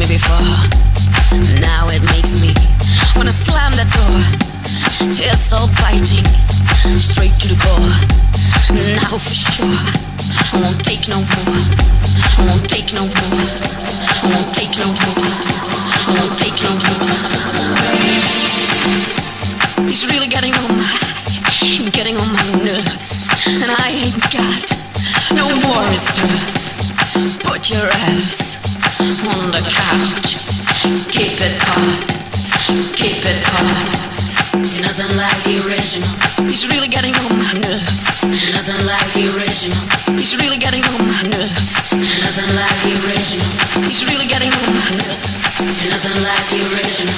me before. Now it makes me wanna slam that door. It's all biting, straight to the core. Now for sure, I won't take no more. I won't take no more. I won't take no more. I won't take no more. He's really getting on my, getting on my nerves, and I ain't got no more reserves. Put your ass on the couch. Keep it hot, keep it hot. Nothing like the original. He's really getting on my nerves. Nothing like the original. He's really getting on my nerves. Nothing like the original. He's really getting on my nerves. Nothing like the original.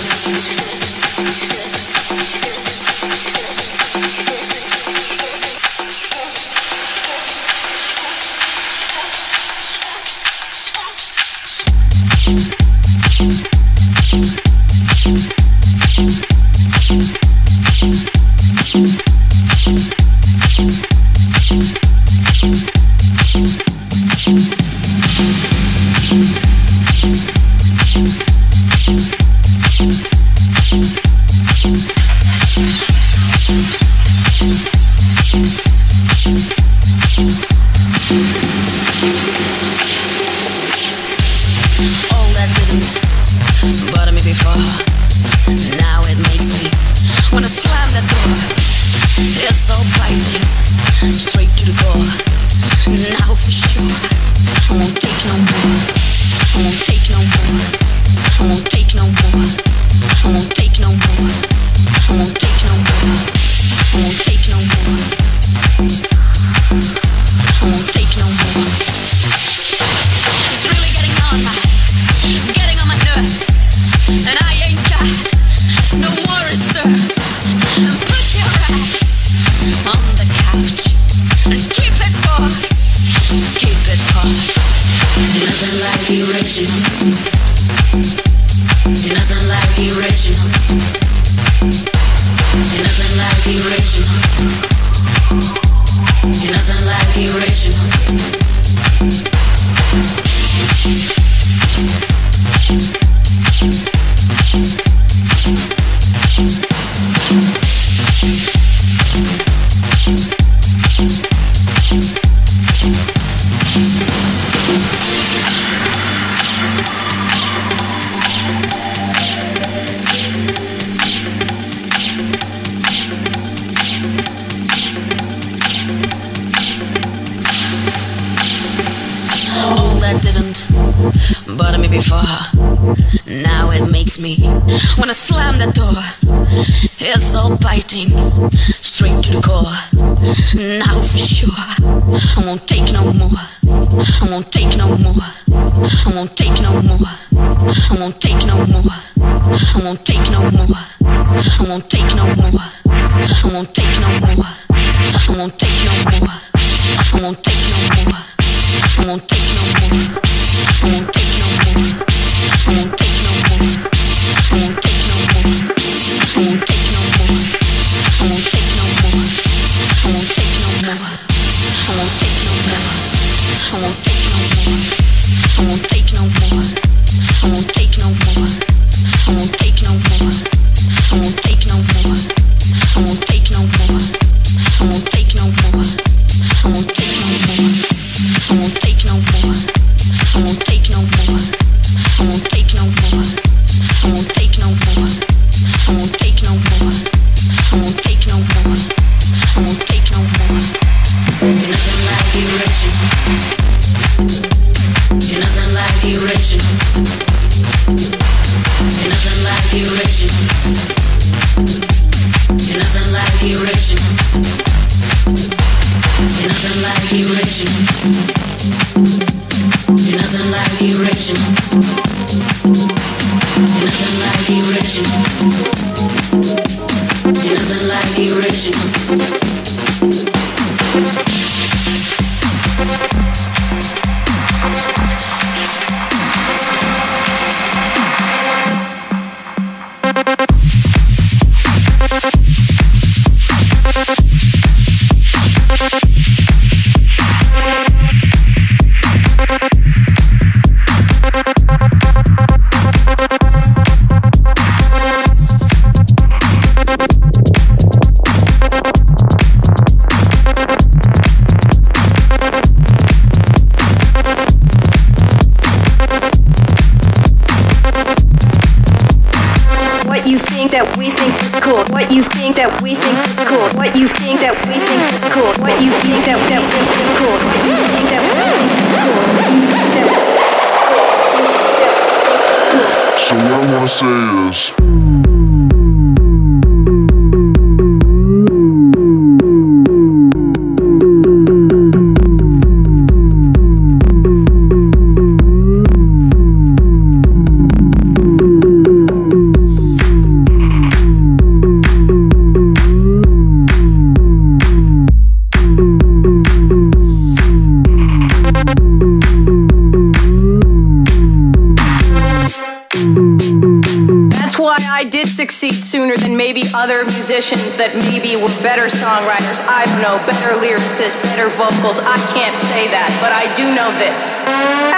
other musicians that maybe were better songwriters. I don't know, better lyricists, better vocals. I can't say that, but I do know this.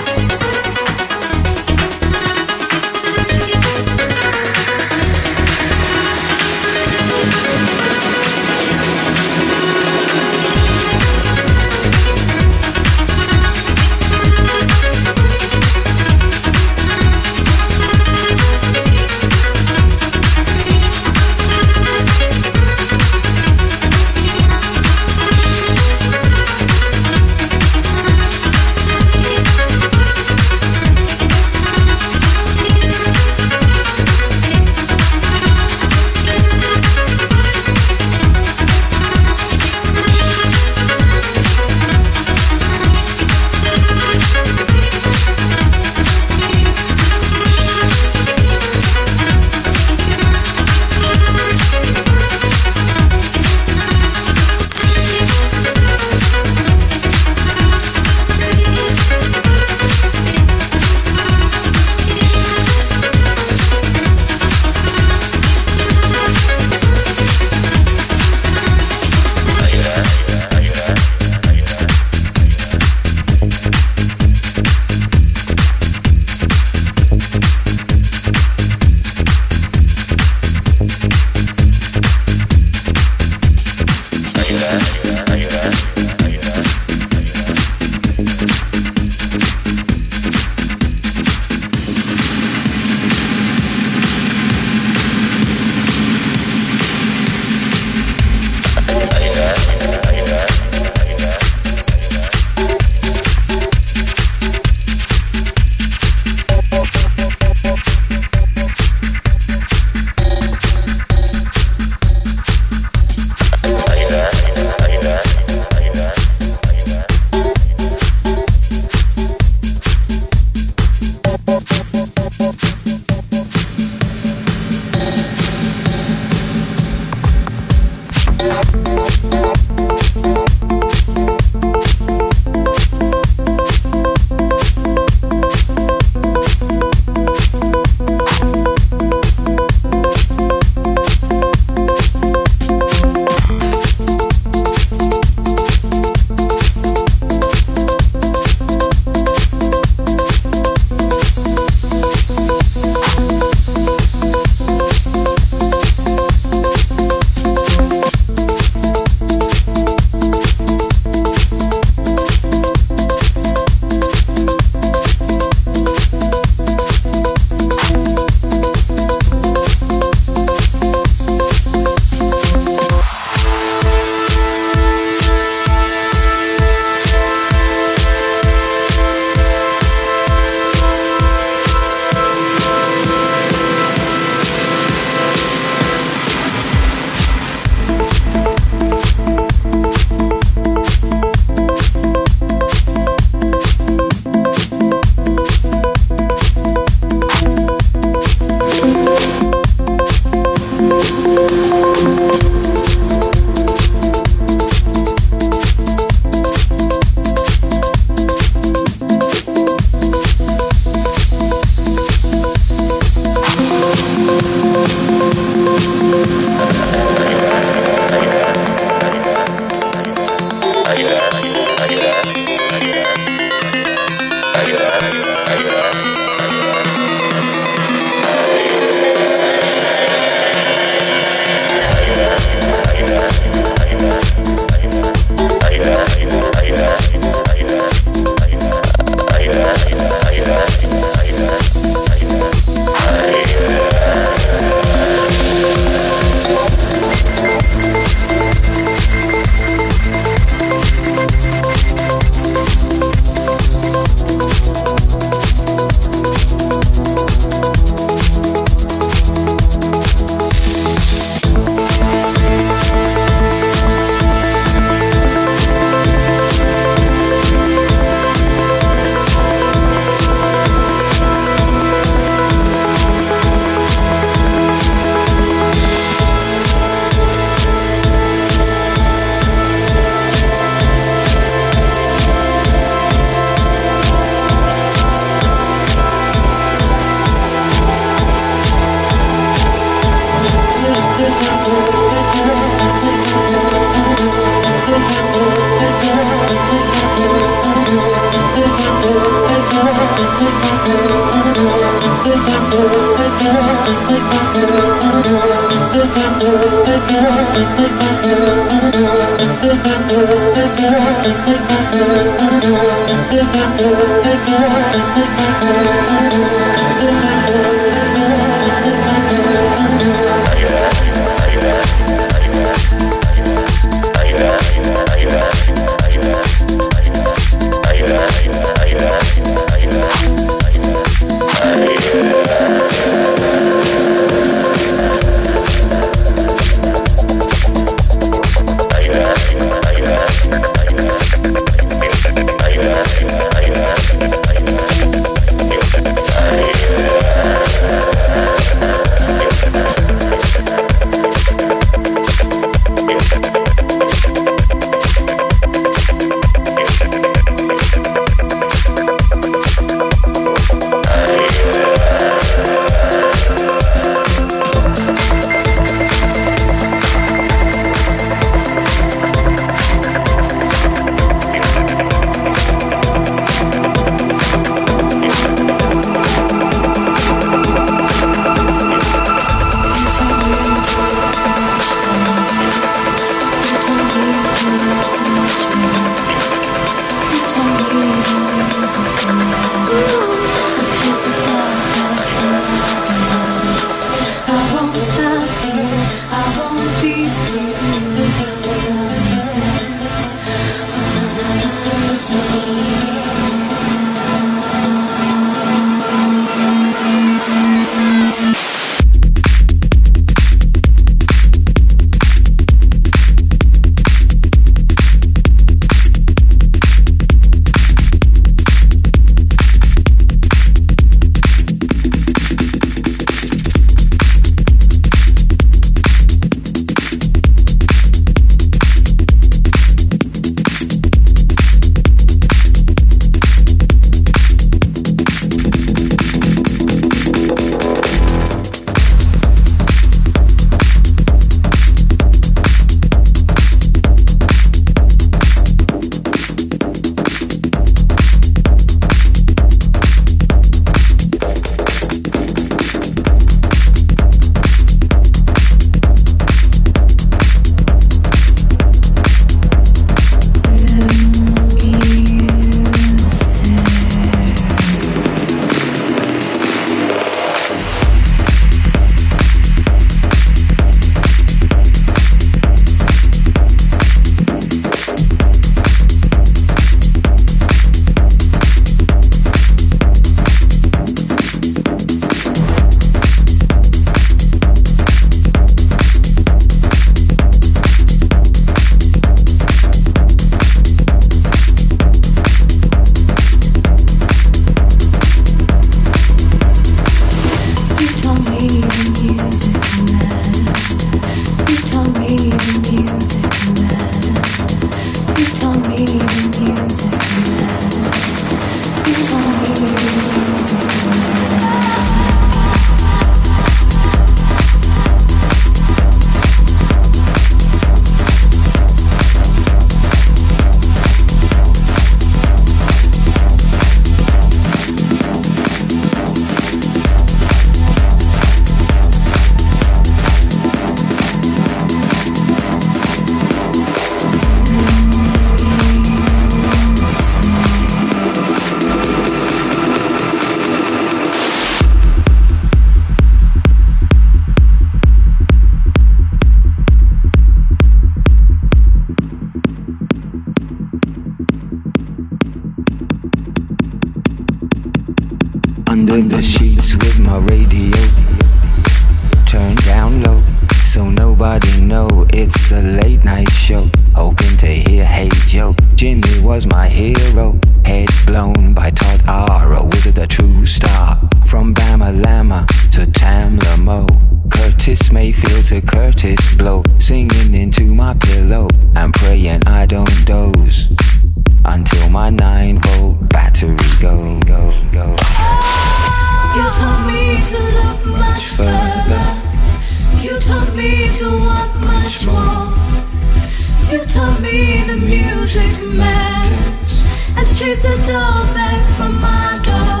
chase the dolls back from my door.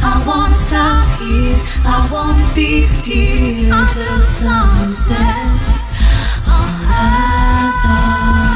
I won't stop here, I won't be still until the sun sets On us all.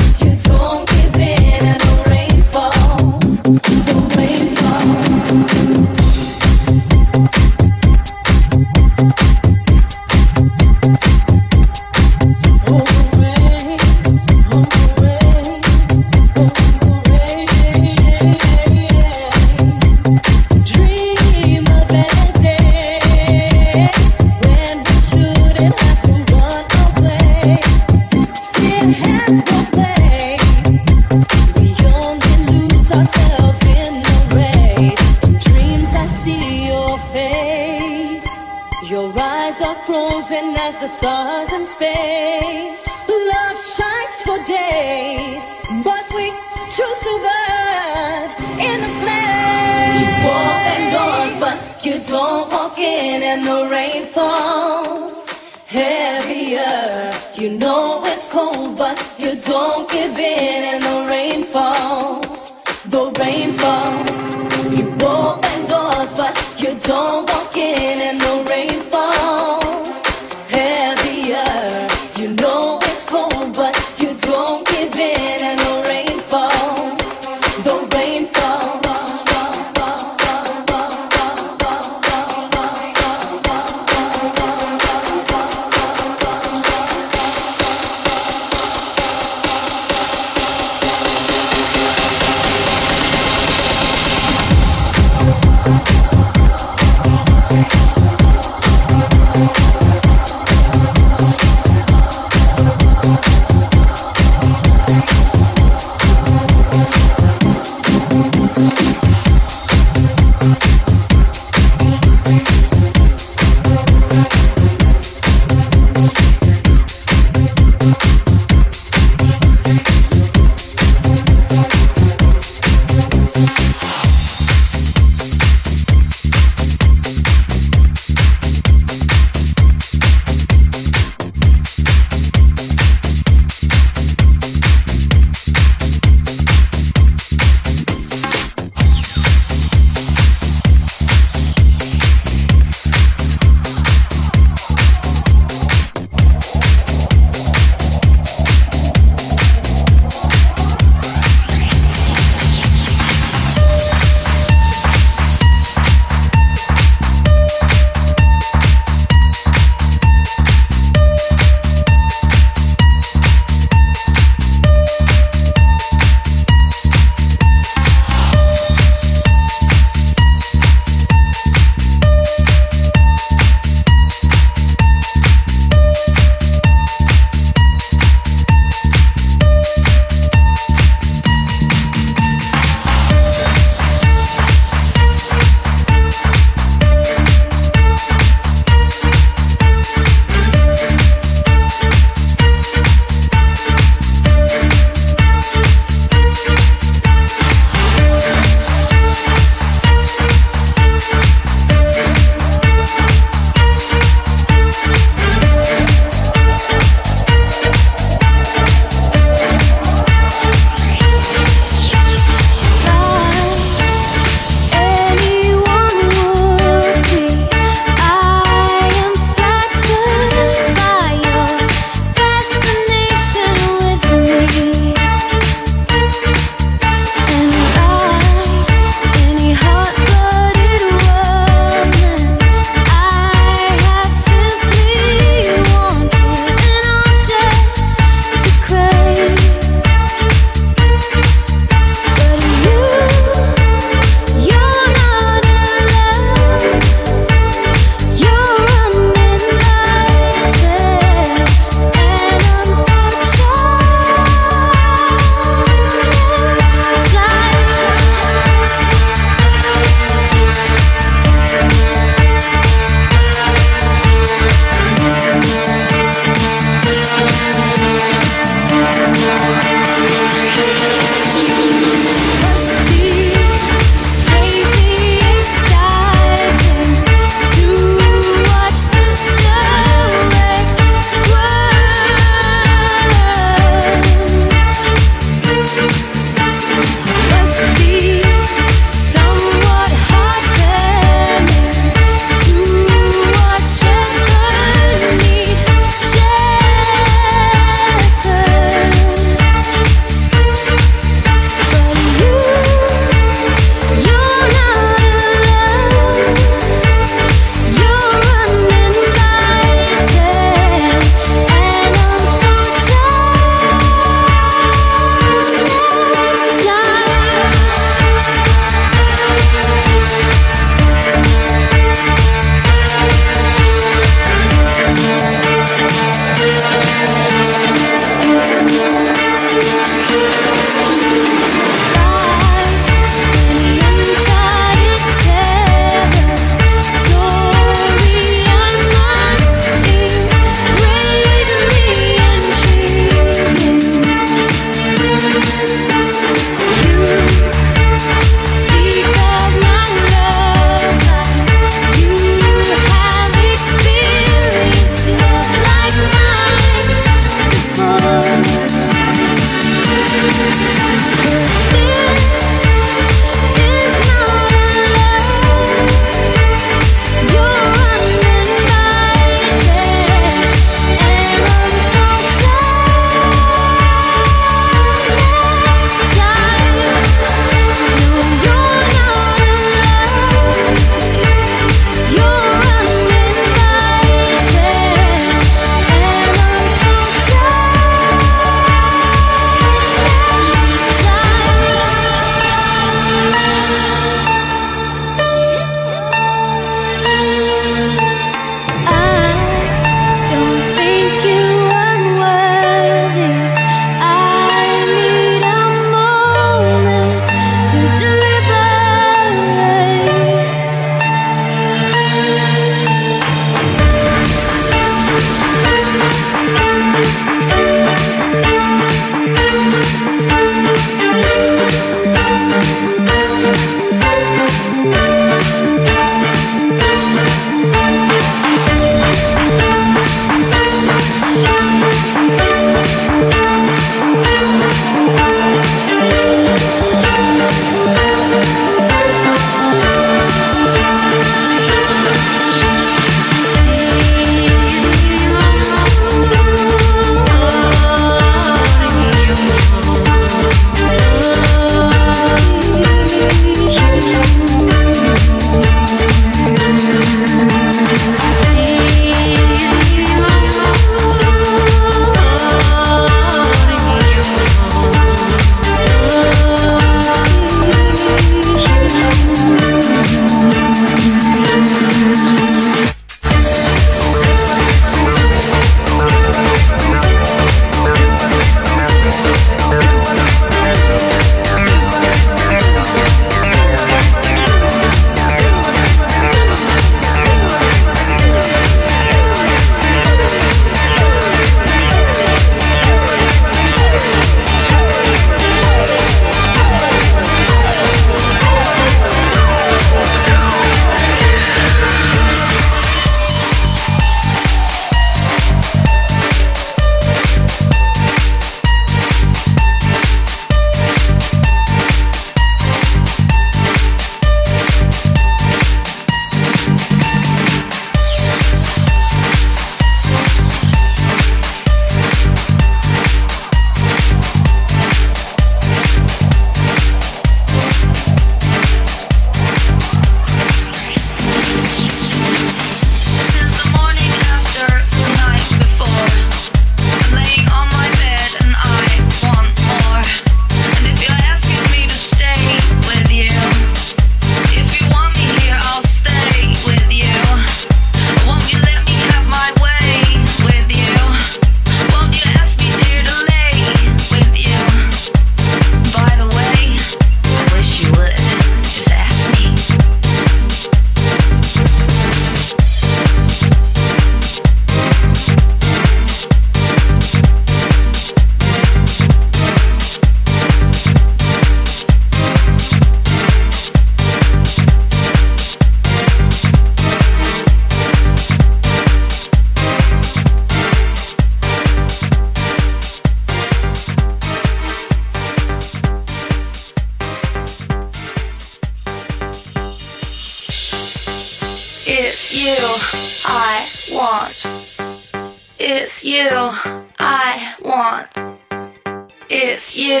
It's you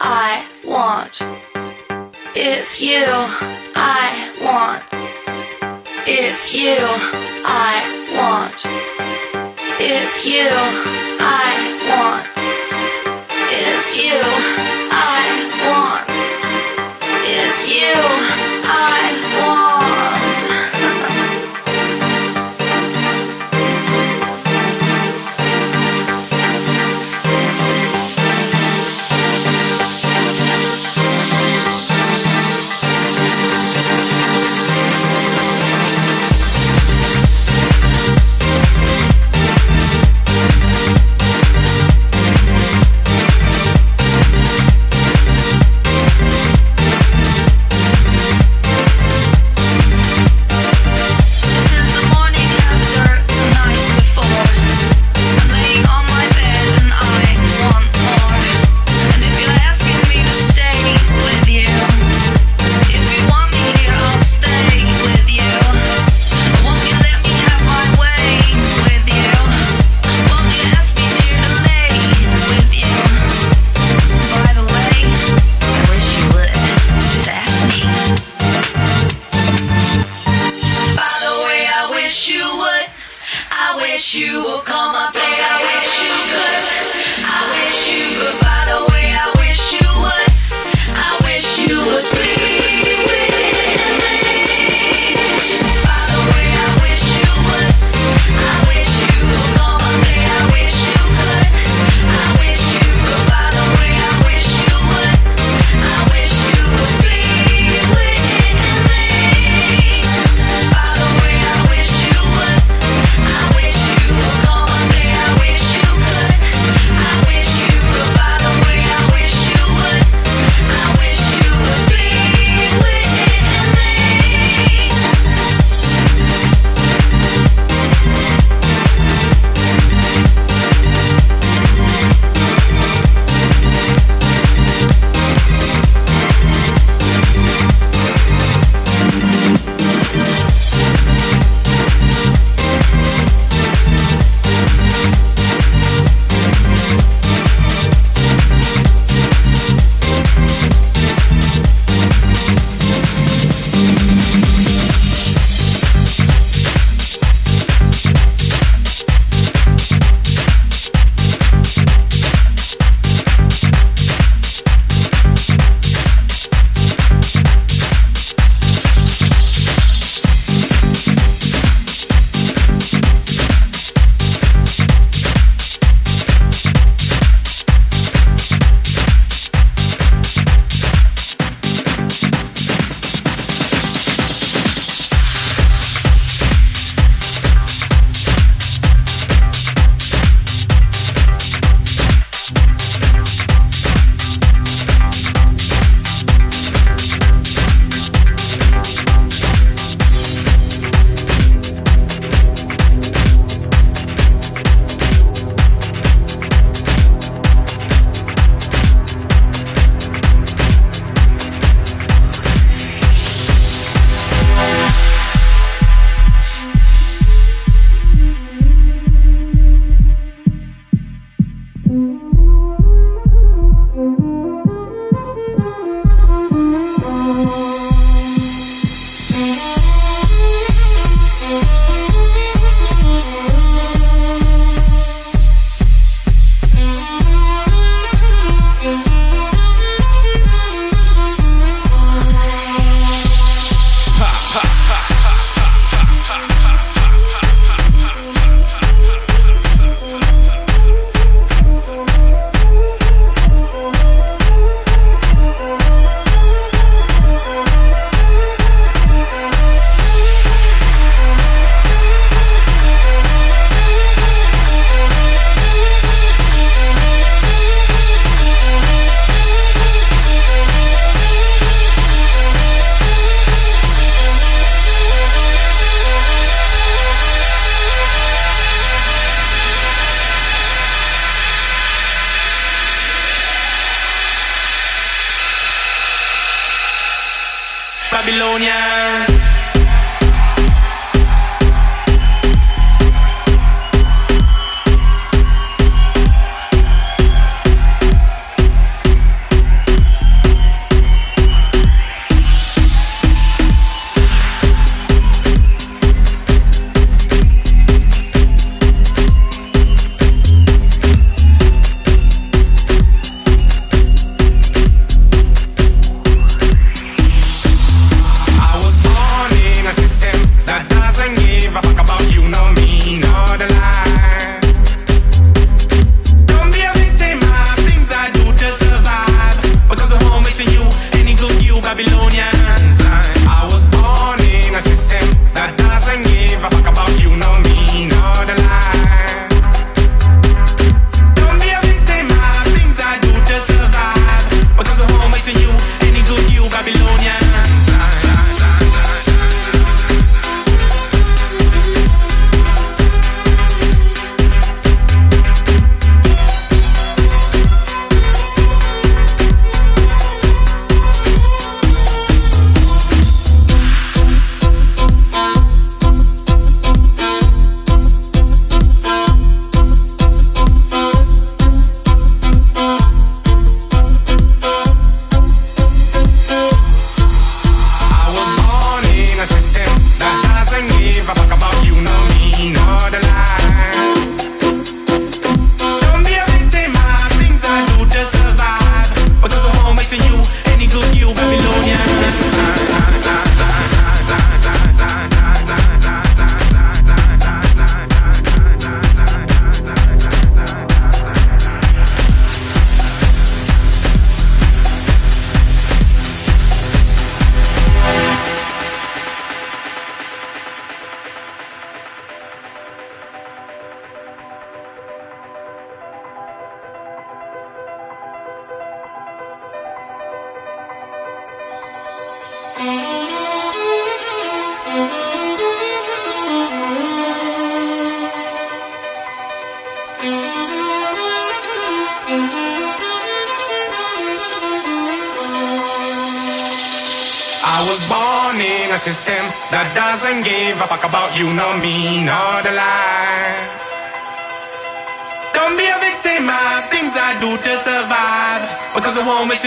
I want. It's you I want. It's you I want. It's you I want. It's you I want. It's you I want.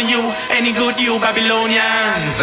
You any good, you Babylonians.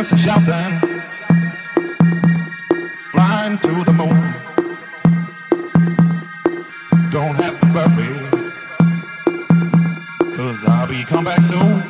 dancing, shouting, flying to the moon. Don't have to worry, cause I'll be come back soon.